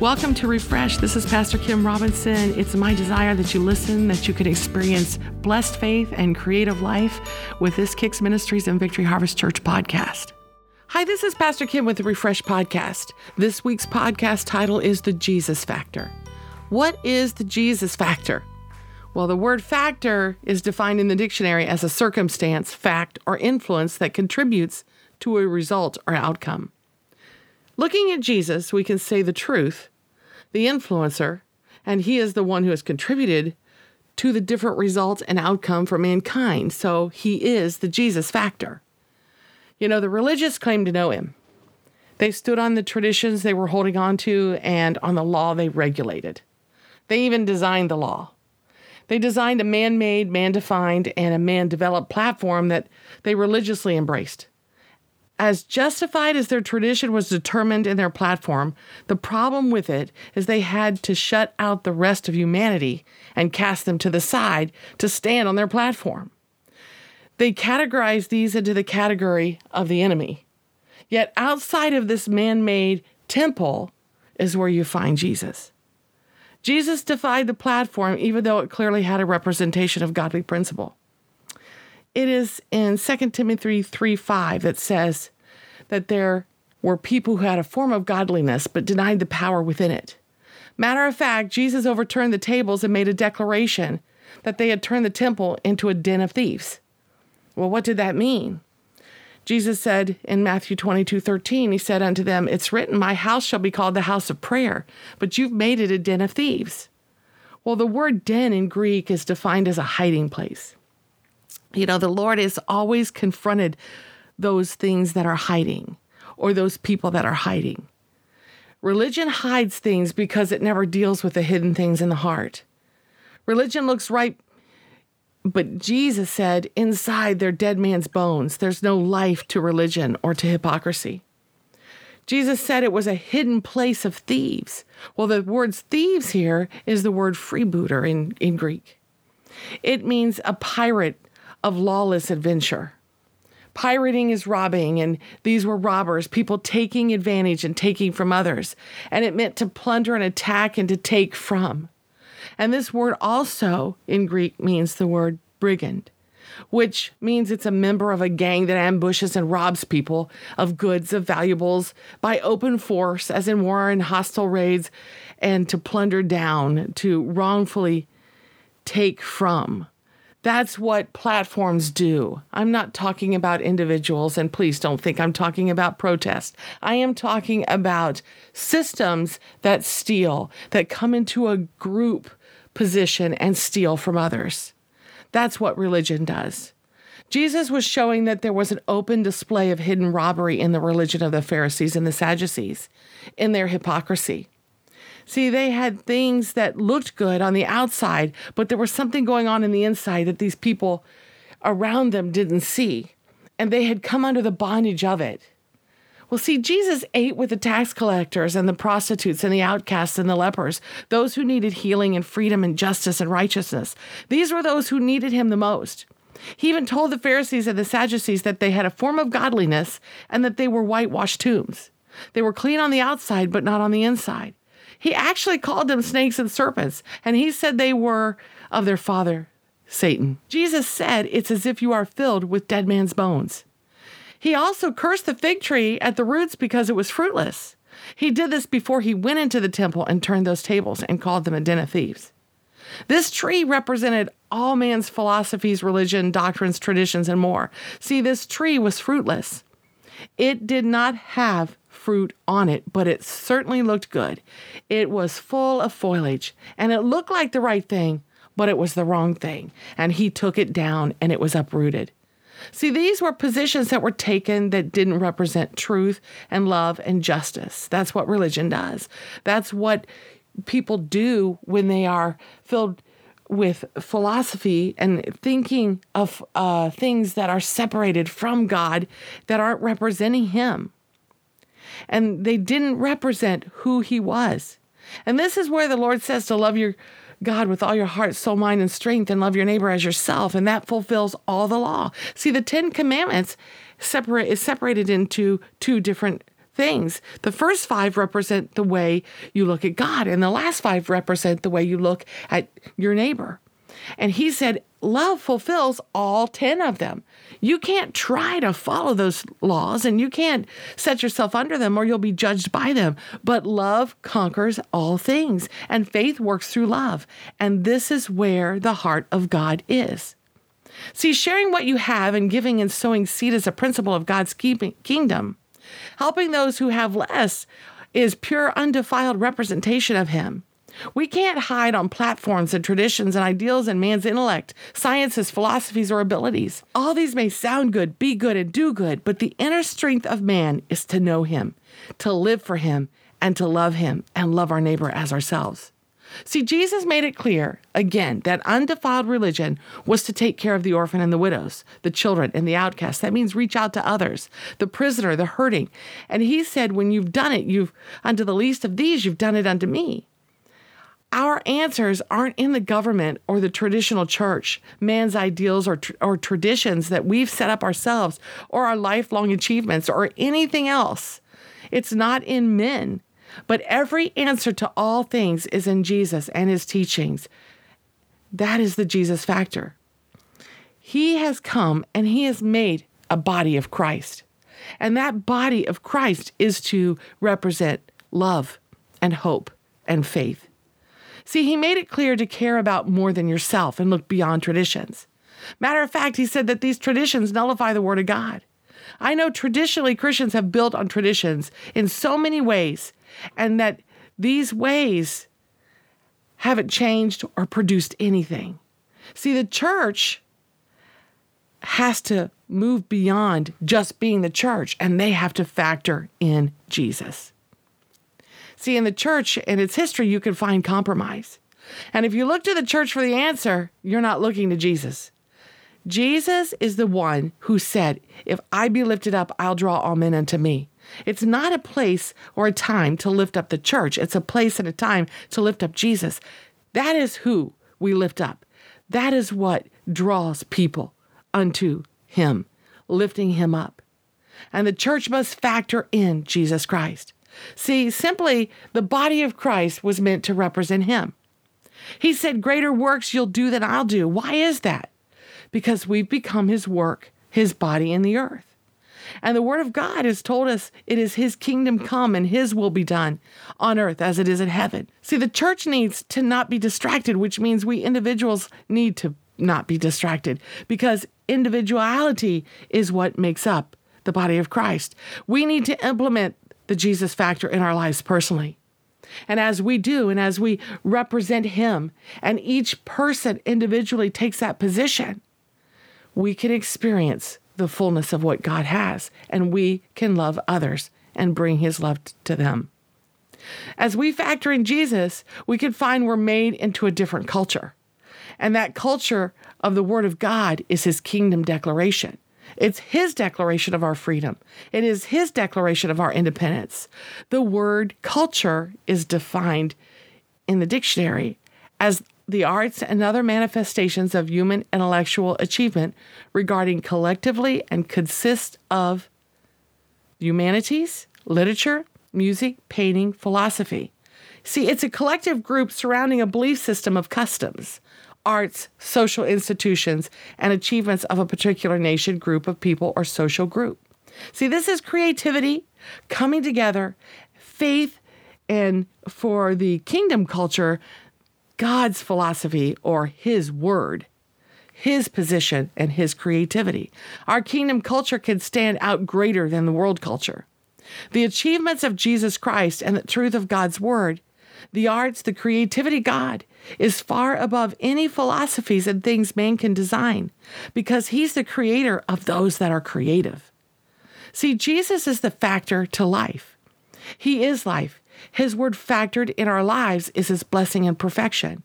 Welcome to Refresh. This is Pastor Kim Robinson. It's my desire that you listen, that you can experience blessed faith and creative life with this Kicks Ministries and Victory Harvest Church podcast. Hi, this is Pastor Kim with the Refresh podcast. This week's podcast title is The Jesus Factor. What is the Jesus Factor? Well, the word factor is defined in the dictionary as a circumstance, fact, or influence that contributes to a result or outcome. Looking at Jesus, we can say the truth, the influencer, and he is the one who has contributed to the different results and outcome for mankind. So he is the Jesus factor. You know, the religious claim to know him. They stood on the traditions they were holding on to and on the law they regulated. They even designed the law. They designed a man made, man defined, and a man developed platform that they religiously embraced. As justified as their tradition was determined in their platform, the problem with it is they had to shut out the rest of humanity and cast them to the side to stand on their platform. They categorized these into the category of the enemy. Yet outside of this man made temple is where you find Jesus. Jesus defied the platform even though it clearly had a representation of godly principle. It is in 2 Timothy 3 5 that says that there were people who had a form of godliness but denied the power within it. Matter of fact, Jesus overturned the tables and made a declaration that they had turned the temple into a den of thieves. Well, what did that mean? Jesus said in Matthew 22 13, He said unto them, It's written, My house shall be called the house of prayer, but you've made it a den of thieves. Well, the word den in Greek is defined as a hiding place. You know, the Lord is always confronted those things that are hiding or those people that are hiding. Religion hides things because it never deals with the hidden things in the heart. Religion looks right, but Jesus said, inside their dead man's bones, there's no life to religion or to hypocrisy. Jesus said it was a hidden place of thieves. Well, the word thieves here is the word freebooter in, in Greek. It means a pirate of lawless adventure. Pirating is robbing, and these were robbers, people taking advantage and taking from others. And it meant to plunder and attack and to take from. And this word also in Greek means the word brigand, which means it's a member of a gang that ambushes and robs people of goods, of valuables by open force, as in war and hostile raids, and to plunder down, to wrongfully take from. That's what platforms do. I'm not talking about individuals, and please don't think I'm talking about protest. I am talking about systems that steal, that come into a group position and steal from others. That's what religion does. Jesus was showing that there was an open display of hidden robbery in the religion of the Pharisees and the Sadducees, in their hypocrisy. See, they had things that looked good on the outside, but there was something going on in the inside that these people around them didn't see. And they had come under the bondage of it. Well, see, Jesus ate with the tax collectors and the prostitutes and the outcasts and the lepers, those who needed healing and freedom and justice and righteousness. These were those who needed him the most. He even told the Pharisees and the Sadducees that they had a form of godliness and that they were whitewashed tombs. They were clean on the outside, but not on the inside. He actually called them snakes and serpents, and he said they were of their father, Satan. Jesus said, It's as if you are filled with dead man's bones. He also cursed the fig tree at the roots because it was fruitless. He did this before he went into the temple and turned those tables and called them a den of thieves. This tree represented all man's philosophies, religion, doctrines, traditions, and more. See, this tree was fruitless. It did not have fruit on it, but it certainly looked good. It was full of foliage and it looked like the right thing, but it was the wrong thing. And he took it down and it was uprooted. See, these were positions that were taken that didn't represent truth and love and justice. That's what religion does. That's what people do when they are filled with philosophy and thinking of uh, things that are separated from God that aren't representing Him and they didn't represent who he was. And this is where the Lord says to love your God with all your heart, soul, mind, and strength, and love your neighbor as yourself, and that fulfills all the law. See, the Ten Commandments separate is separated into two different things. The first five represent the way you look at God, and the last five represent the way you look at your neighbor. And he said, Love fulfills all 10 of them. You can't try to follow those laws and you can't set yourself under them or you'll be judged by them. But love conquers all things, and faith works through love. And this is where the heart of God is. See, sharing what you have and giving and sowing seed is a principle of God's kingdom. Helping those who have less is pure, undefiled representation of Him. We can't hide on platforms and traditions and ideals and man's intellect, sciences, philosophies, or abilities. All these may sound good, be good, and do good, but the inner strength of man is to know him, to live for him, and to love him and love our neighbor as ourselves. See, Jesus made it clear, again, that undefiled religion was to take care of the orphan and the widows, the children and the outcasts. That means reach out to others, the prisoner, the hurting. And he said, when you've done it, you've unto the least of these, you've done it unto me. Our answers aren't in the government or the traditional church, man's ideals or, tr- or traditions that we've set up ourselves, or our lifelong achievements, or anything else. It's not in men, but every answer to all things is in Jesus and his teachings. That is the Jesus factor. He has come and he has made a body of Christ. And that body of Christ is to represent love and hope and faith. See, he made it clear to care about more than yourself and look beyond traditions. Matter of fact, he said that these traditions nullify the Word of God. I know traditionally Christians have built on traditions in so many ways, and that these ways haven't changed or produced anything. See, the church has to move beyond just being the church, and they have to factor in Jesus. See, in the church and its history, you can find compromise. And if you look to the church for the answer, you're not looking to Jesus. Jesus is the one who said, If I be lifted up, I'll draw all men unto me. It's not a place or a time to lift up the church, it's a place and a time to lift up Jesus. That is who we lift up. That is what draws people unto Him, lifting Him up. And the church must factor in Jesus Christ. See, simply, the body of Christ was meant to represent him. He said, Greater works you'll do than I'll do. Why is that? Because we've become his work, his body in the earth. And the word of God has told us it is his kingdom come and his will be done on earth as it is in heaven. See, the church needs to not be distracted, which means we individuals need to not be distracted because individuality is what makes up the body of Christ. We need to implement the Jesus factor in our lives personally. And as we do, and as we represent Him, and each person individually takes that position, we can experience the fullness of what God has, and we can love others and bring His love to them. As we factor in Jesus, we can find we're made into a different culture. And that culture of the Word of God is His kingdom declaration. It's His declaration of our freedom. It is His declaration of our independence. The word culture is defined in the dictionary as the arts and other manifestations of human intellectual achievement regarding collectively and consist of humanities, literature, music, painting, philosophy. See, it's a collective group surrounding a belief system of customs, arts, social institutions, and achievements of a particular nation, group of people, or social group. See, this is creativity coming together, faith, and for the kingdom culture, God's philosophy or His word, His position, and His creativity. Our kingdom culture can stand out greater than the world culture. The achievements of Jesus Christ and the truth of God's word the arts, the creativity God is far above any philosophies and things man can design because he's the creator of those that are creative. See, Jesus is the factor to life. He is life. His word factored in our lives is his blessing and perfection.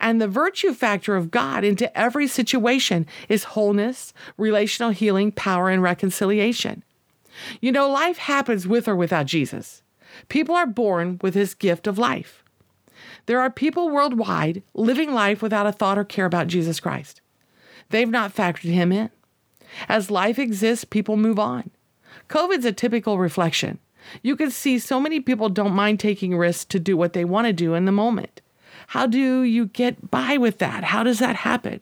And the virtue factor of God into every situation is wholeness, relational healing, power, and reconciliation. You know, life happens with or without Jesus. People are born with his gift of life. There are people worldwide living life without a thought or care about Jesus Christ. They've not factored him in. As life exists, people move on. COVID's a typical reflection. You can see so many people don't mind taking risks to do what they want to do in the moment. How do you get by with that? How does that happen?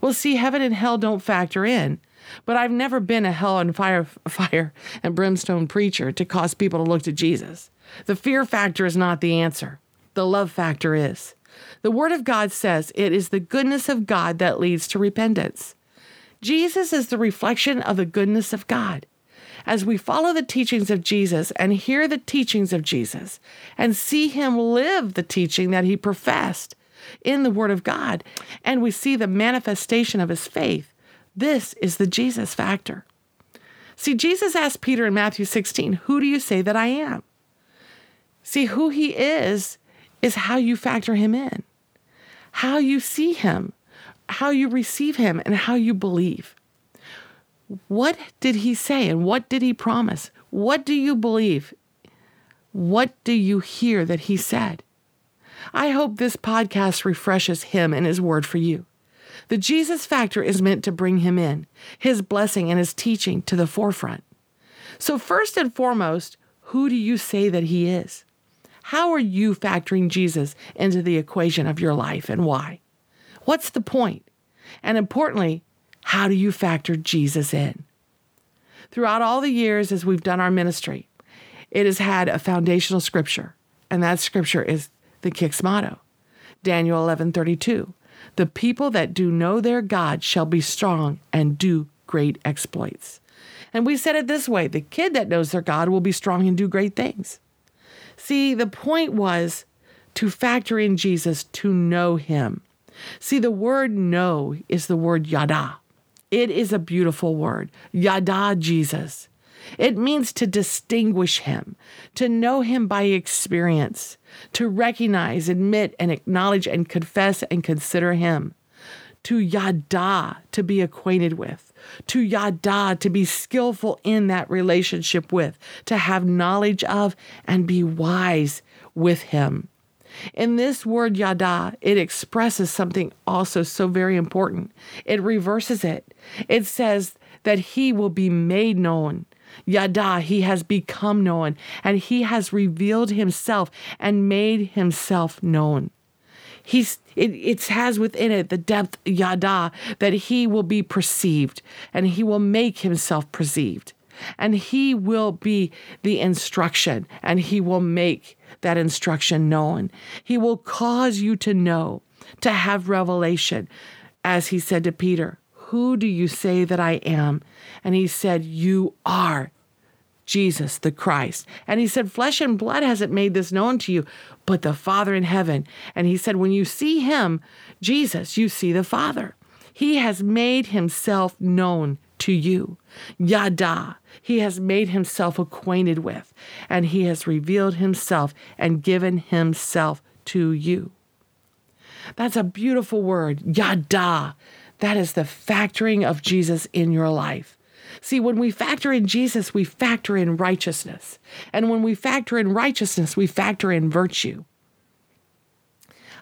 Well, see, heaven and hell don't factor in. But I've never been a hell and fire, fire and brimstone preacher to cause people to look to Jesus. The fear factor is not the answer. The love factor is. The Word of God says it is the goodness of God that leads to repentance. Jesus is the reflection of the goodness of God. As we follow the teachings of Jesus and hear the teachings of Jesus and see him live the teaching that he professed in the Word of God, and we see the manifestation of his faith, this is the Jesus factor. See, Jesus asked Peter in Matthew 16, Who do you say that I am? See, who he is is how you factor him in, how you see him, how you receive him, and how you believe. What did he say and what did he promise? What do you believe? What do you hear that he said? I hope this podcast refreshes him and his word for you. The Jesus factor is meant to bring him in, his blessing and his teaching to the forefront. So, first and foremost, who do you say that he is? How are you factoring Jesus into the equation of your life and why? What's the point? And importantly, how do you factor Jesus in? Throughout all the years as we've done our ministry, it has had a foundational scripture, and that scripture is the Kicks motto, Daniel 11:32. The people that do know their God shall be strong and do great exploits. And we said it this way the kid that knows their God will be strong and do great things. See, the point was to factor in Jesus, to know him. See, the word know is the word yada. It is a beautiful word. Yada Jesus. It means to distinguish him, to know him by experience, to recognize, admit, and acknowledge and confess and consider him. To yada, to be acquainted with. To yada, to be skillful in that relationship with, to have knowledge of and be wise with him. In this word yada, it expresses something also so very important. It reverses it. It says that he will be made known. Yada, he has become known, and he has revealed himself and made himself known. He's it, it has within it the depth yada that he will be perceived and he will make himself perceived and he will be the instruction and he will make that instruction known. He will cause you to know, to have revelation. As he said to Peter, Who do you say that I am? And he said, You are Jesus the Christ. And he said, Flesh and blood hasn't made this known to you, but the Father in heaven. And he said, When you see him, Jesus, you see the Father. He has made himself known to you. Yada, he has made himself acquainted with, and he has revealed himself and given himself to you. That's a beautiful word, yada. That is the factoring of Jesus in your life. See, when we factor in Jesus, we factor in righteousness. And when we factor in righteousness, we factor in virtue.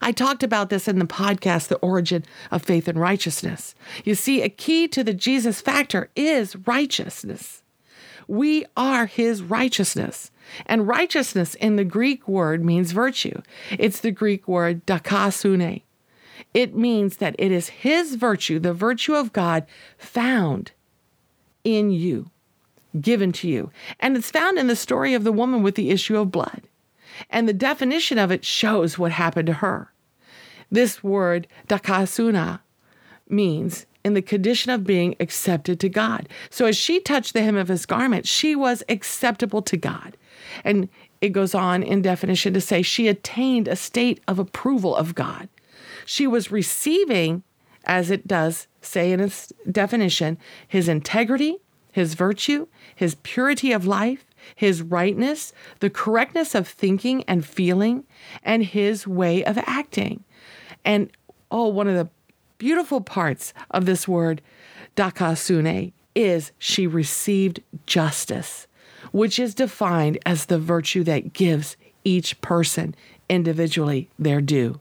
I talked about this in the podcast, The Origin of Faith and Righteousness. You see, a key to the Jesus factor is righteousness. We are his righteousness. And righteousness in the Greek word means virtue. It's the Greek word dikaiosune. It means that it is his virtue, the virtue of God, found in you, given to you. And it's found in the story of the woman with the issue of blood. And the definition of it shows what happened to her. This word, dikaiosune, means in the condition of being accepted to God. So as she touched the hem of his garment, she was acceptable to God. And it goes on in definition to say she attained a state of approval of God. She was receiving, as it does say in its definition, his integrity, his virtue, his purity of life, his rightness, the correctness of thinking and feeling, and his way of acting. And oh, one of the beautiful parts of this word, dikaiosune, is she received justice, which is defined as the virtue that gives each person individually their due.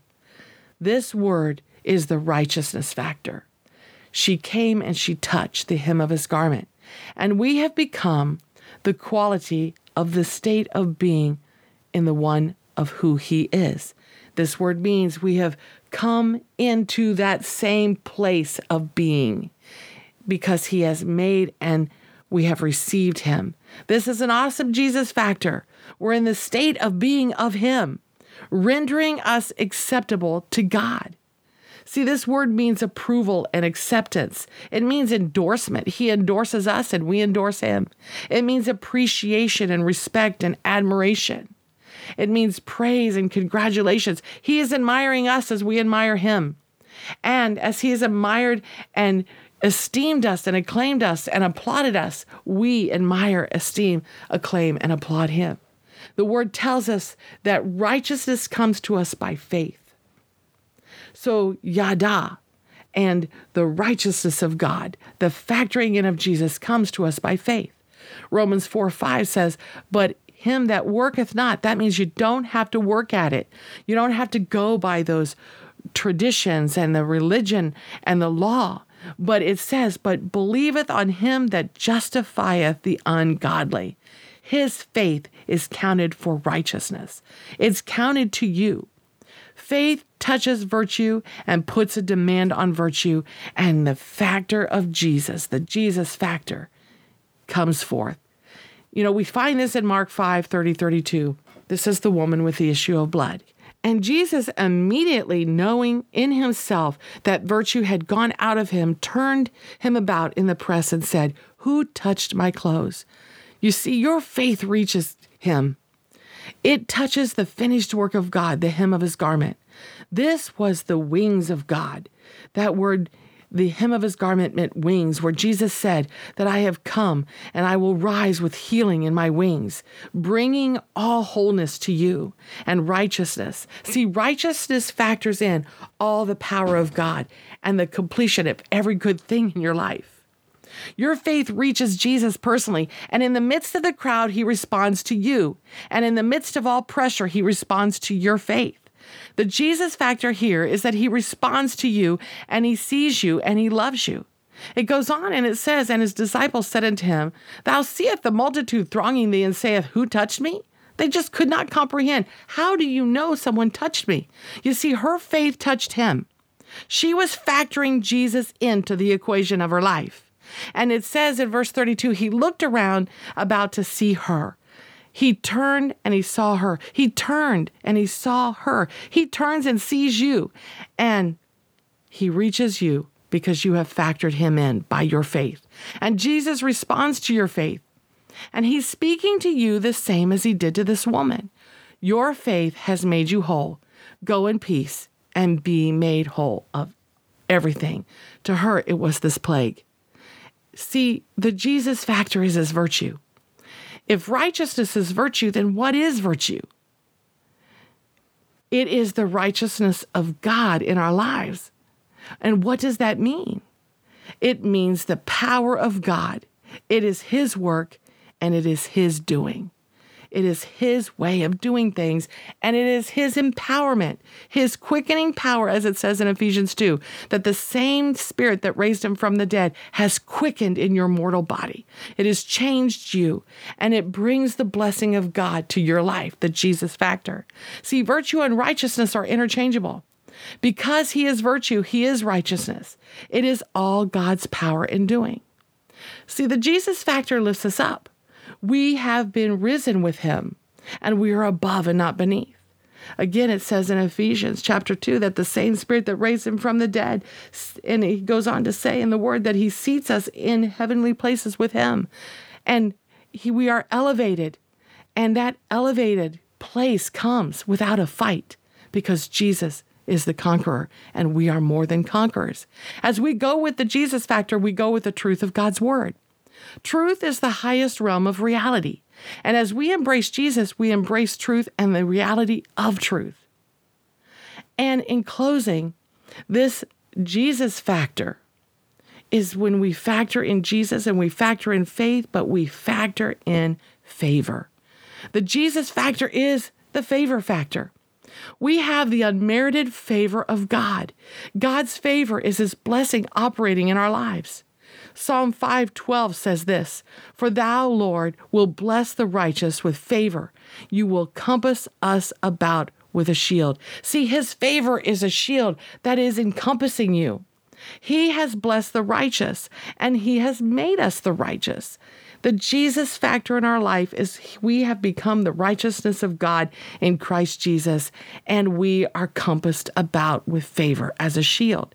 This word is the righteousness factor. She came and she touched the hem of his garment. And we have become the quality of the state of being in the one of who he is. This word means we have come into that same place of being because he has made and we have received him. This is an awesome Jesus factor. We're in the state of being of him, rendering us acceptable to God. See, this word means approval and acceptance. It means endorsement. He endorses us and we endorse him. It means appreciation and respect and admiration. It means praise and congratulations. He is admiring us as we admire him. And as he has admired and esteemed us and acclaimed us and applauded us, we admire, esteem, acclaim, and applaud him. The word tells us that righteousness comes to us by faith. So, yada and the righteousness of God, the factoring in of Jesus, comes to us by faith. Romans 4 5 says, But him that worketh not, that means you don't have to work at it. You don't have to go by those traditions and the religion and the law. But it says, But believeth on him that justifieth the ungodly. His faith is counted for righteousness. It's counted to you. Faith touches virtue and puts a demand on virtue, and the factor of Jesus, the Jesus factor, comes forth. You know, we find this in Mark 5 30, 32. This is the woman with the issue of blood. And Jesus, immediately knowing in himself that virtue had gone out of him, turned him about in the press and said, Who touched my clothes? You see, your faith reaches him. It touches the finished work of God, the hem of his garment. This was the wings of God. That word the hem of his garment meant wings, where Jesus said that I have come and I will rise with healing in my wings, bringing all wholeness to you and righteousness. See, righteousness factors in all the power of God and the completion of every good thing in your life. Your faith reaches Jesus personally, and in the midst of the crowd, he responds to you. And in the midst of all pressure, he responds to your faith. The Jesus factor here is that he responds to you and he sees you and he loves you. It goes on and it says, And his disciples said unto him, Thou seest the multitude thronging thee and saith, Who touched me? They just could not comprehend. How do you know someone touched me? You see, her faith touched him. She was factoring Jesus into the equation of her life. And it says in verse 32 he looked around about to see her. He turned and he saw her. He turned and he saw her. He turns and sees you. And he reaches you because you have factored him in by your faith. And Jesus responds to your faith. And he's speaking to you the same as he did to this woman. Your faith has made you whole. Go in peace and be made whole of everything. To her, it was this plague. See, the Jesus factor is his virtue. If righteousness is virtue, then what is virtue? It is the righteousness of God in our lives. And what does that mean? It means the power of God. It is His work and it is His doing. It is His way of doing things, and it is His empowerment, His quickening power, as it says in Ephesians 2, that the same Spirit that raised Him from the dead has quickened in your mortal body. It has changed you, and it brings the blessing of God to your life, the Jesus factor. See, virtue and righteousness are interchangeable. Because He is virtue, He is righteousness. It is all God's power in doing. See, the Jesus factor lifts us up we have been risen with him and we are above and not beneath. Again, it says in Ephesians chapter 2 that the same spirit that raised him from the dead, and he goes on to say in the word that he seats us in heavenly places with him. And he, we are elevated, and that elevated place comes without a fight because Jesus is the conqueror, and we are more than conquerors. As we go with the Jesus factor, we go with the truth of God's word. Truth is the highest realm of reality. And as we embrace Jesus, we embrace truth and the reality of truth. And in closing, this Jesus factor is when we factor in Jesus and we factor in faith, but we factor in favor. The Jesus factor is the favor factor. We have the unmerited favor of God. God's favor is His blessing operating in our lives. Psalm 5:12 says this, "For thou, Lord, will bless the righteous with favor. You will compass us about with a shield." See, his favor is a shield that is encompassing you. He has blessed the righteous, and He has made us the righteous. The Jesus factor in our life is we have become the righteousness of God in Christ Jesus, and we are compassed about with favor as a shield.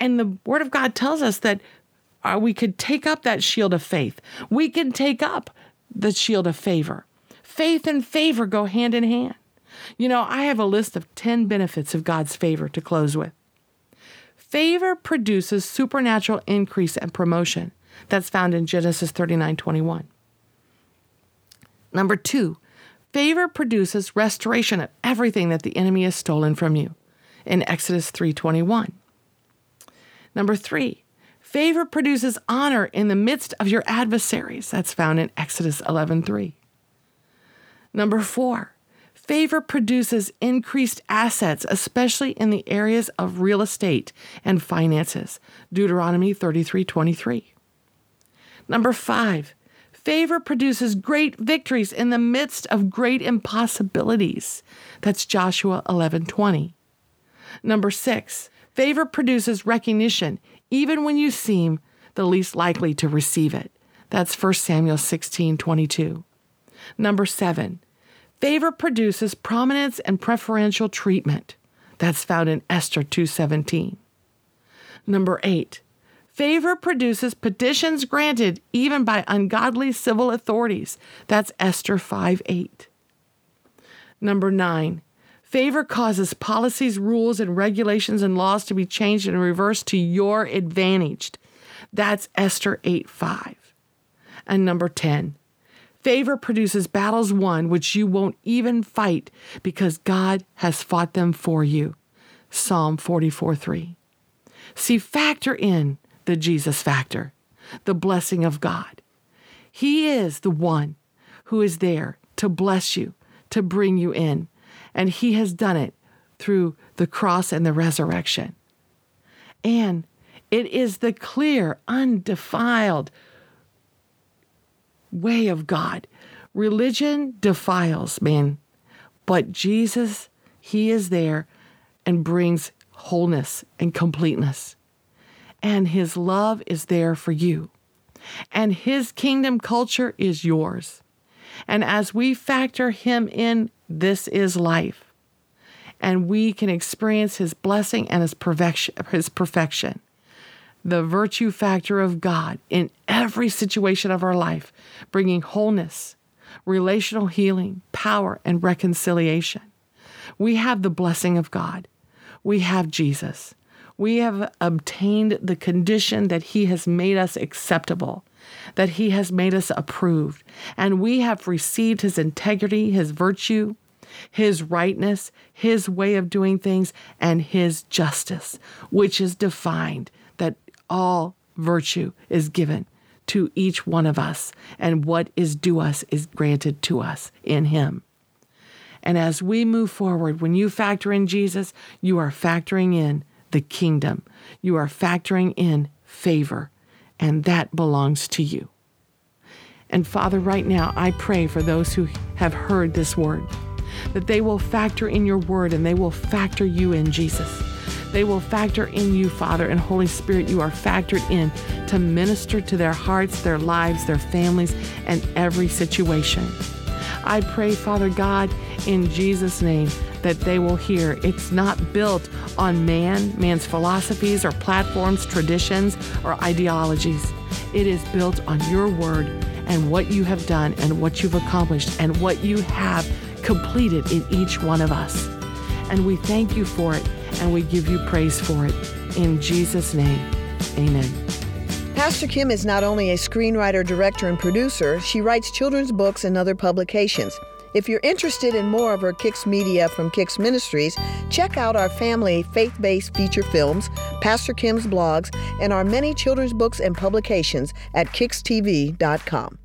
And the Word of God tells us that uh, we could take up that shield of faith. We can take up the shield of favor. Faith and favor go hand in hand. You know, I have a list of 10 benefits of God's favor to close with. Favor produces supernatural increase and promotion. That's found in Genesis 39 21. Number two, favor produces restoration of everything that the enemy has stolen from you in Exodus 3:21. Number 3, favor produces honor in the midst of your adversaries. That's found in Exodus 11:3. Number 4, Favor produces increased assets, especially in the areas of real estate and finances. Deuteronomy 33:23. Number 5. Favor produces great victories in the midst of great impossibilities. That's Joshua 11:20. Number 6. Favor produces recognition even when you seem the least likely to receive it. That's 1 Samuel 16:22. Number 7. Favor produces prominence and preferential treatment. That's found in Esther 2:17. Number 8. Favor produces petitions granted even by ungodly civil authorities. That's Esther 5:8. Number 9. Favor causes policies, rules, and regulations and laws to be changed and reversed to your advantage. That's Esther 8:5. And number 10. Favor produces battles won which you won't even fight because God has fought them for you. Psalm 44 3. See, factor in the Jesus factor, the blessing of God. He is the one who is there to bless you, to bring you in, and He has done it through the cross and the resurrection. And it is the clear, undefiled, way of God. Religion defiles man, but Jesus, He is there and brings wholeness and completeness. And His love is there for you. And His kingdom culture is yours. And as we factor Him in, this is life. And we can experience His blessing and His perfection. His perfection the virtue factor of God in every situation of our life, bringing wholeness, relational healing, power, and reconciliation. We have the blessing of God. We have Jesus. We have obtained the condition that He has made us acceptable, that He has made us approved, and we have received His integrity, His virtue, His rightness, His way of doing things, and His justice, which is defined that all virtue is given to each one of us, and what is due us is granted to us in Him. And as we move forward, when you factor in Jesus, you are factoring in the kingdom. You are factoring in favor, and that belongs to you. And Father, right now, I pray for those who have heard this word, that they will factor in your word and they will factor you in, Jesus they will factor in you, Father, and Holy Spirit. You are factored in to minister to their hearts, their lives, their families, and every situation. I pray, Father God, in Jesus' name, that they will hear it's not built on man, man's philosophies or platforms, traditions, or ideologies. It is built on your word and what you have done and what you've accomplished and what you have completed in each one of us. And we thank you for it and we give you praise for it. In Jesus' name, amen. Pastor Kim is not only a screenwriter, director, and producer, she writes children's books and other publications. If you're interested in more of her Kicks Media from Kicks Ministries, check out our family faith based feature films, Pastor Kim's blogs, and our many children's books and publications at kickstv.com.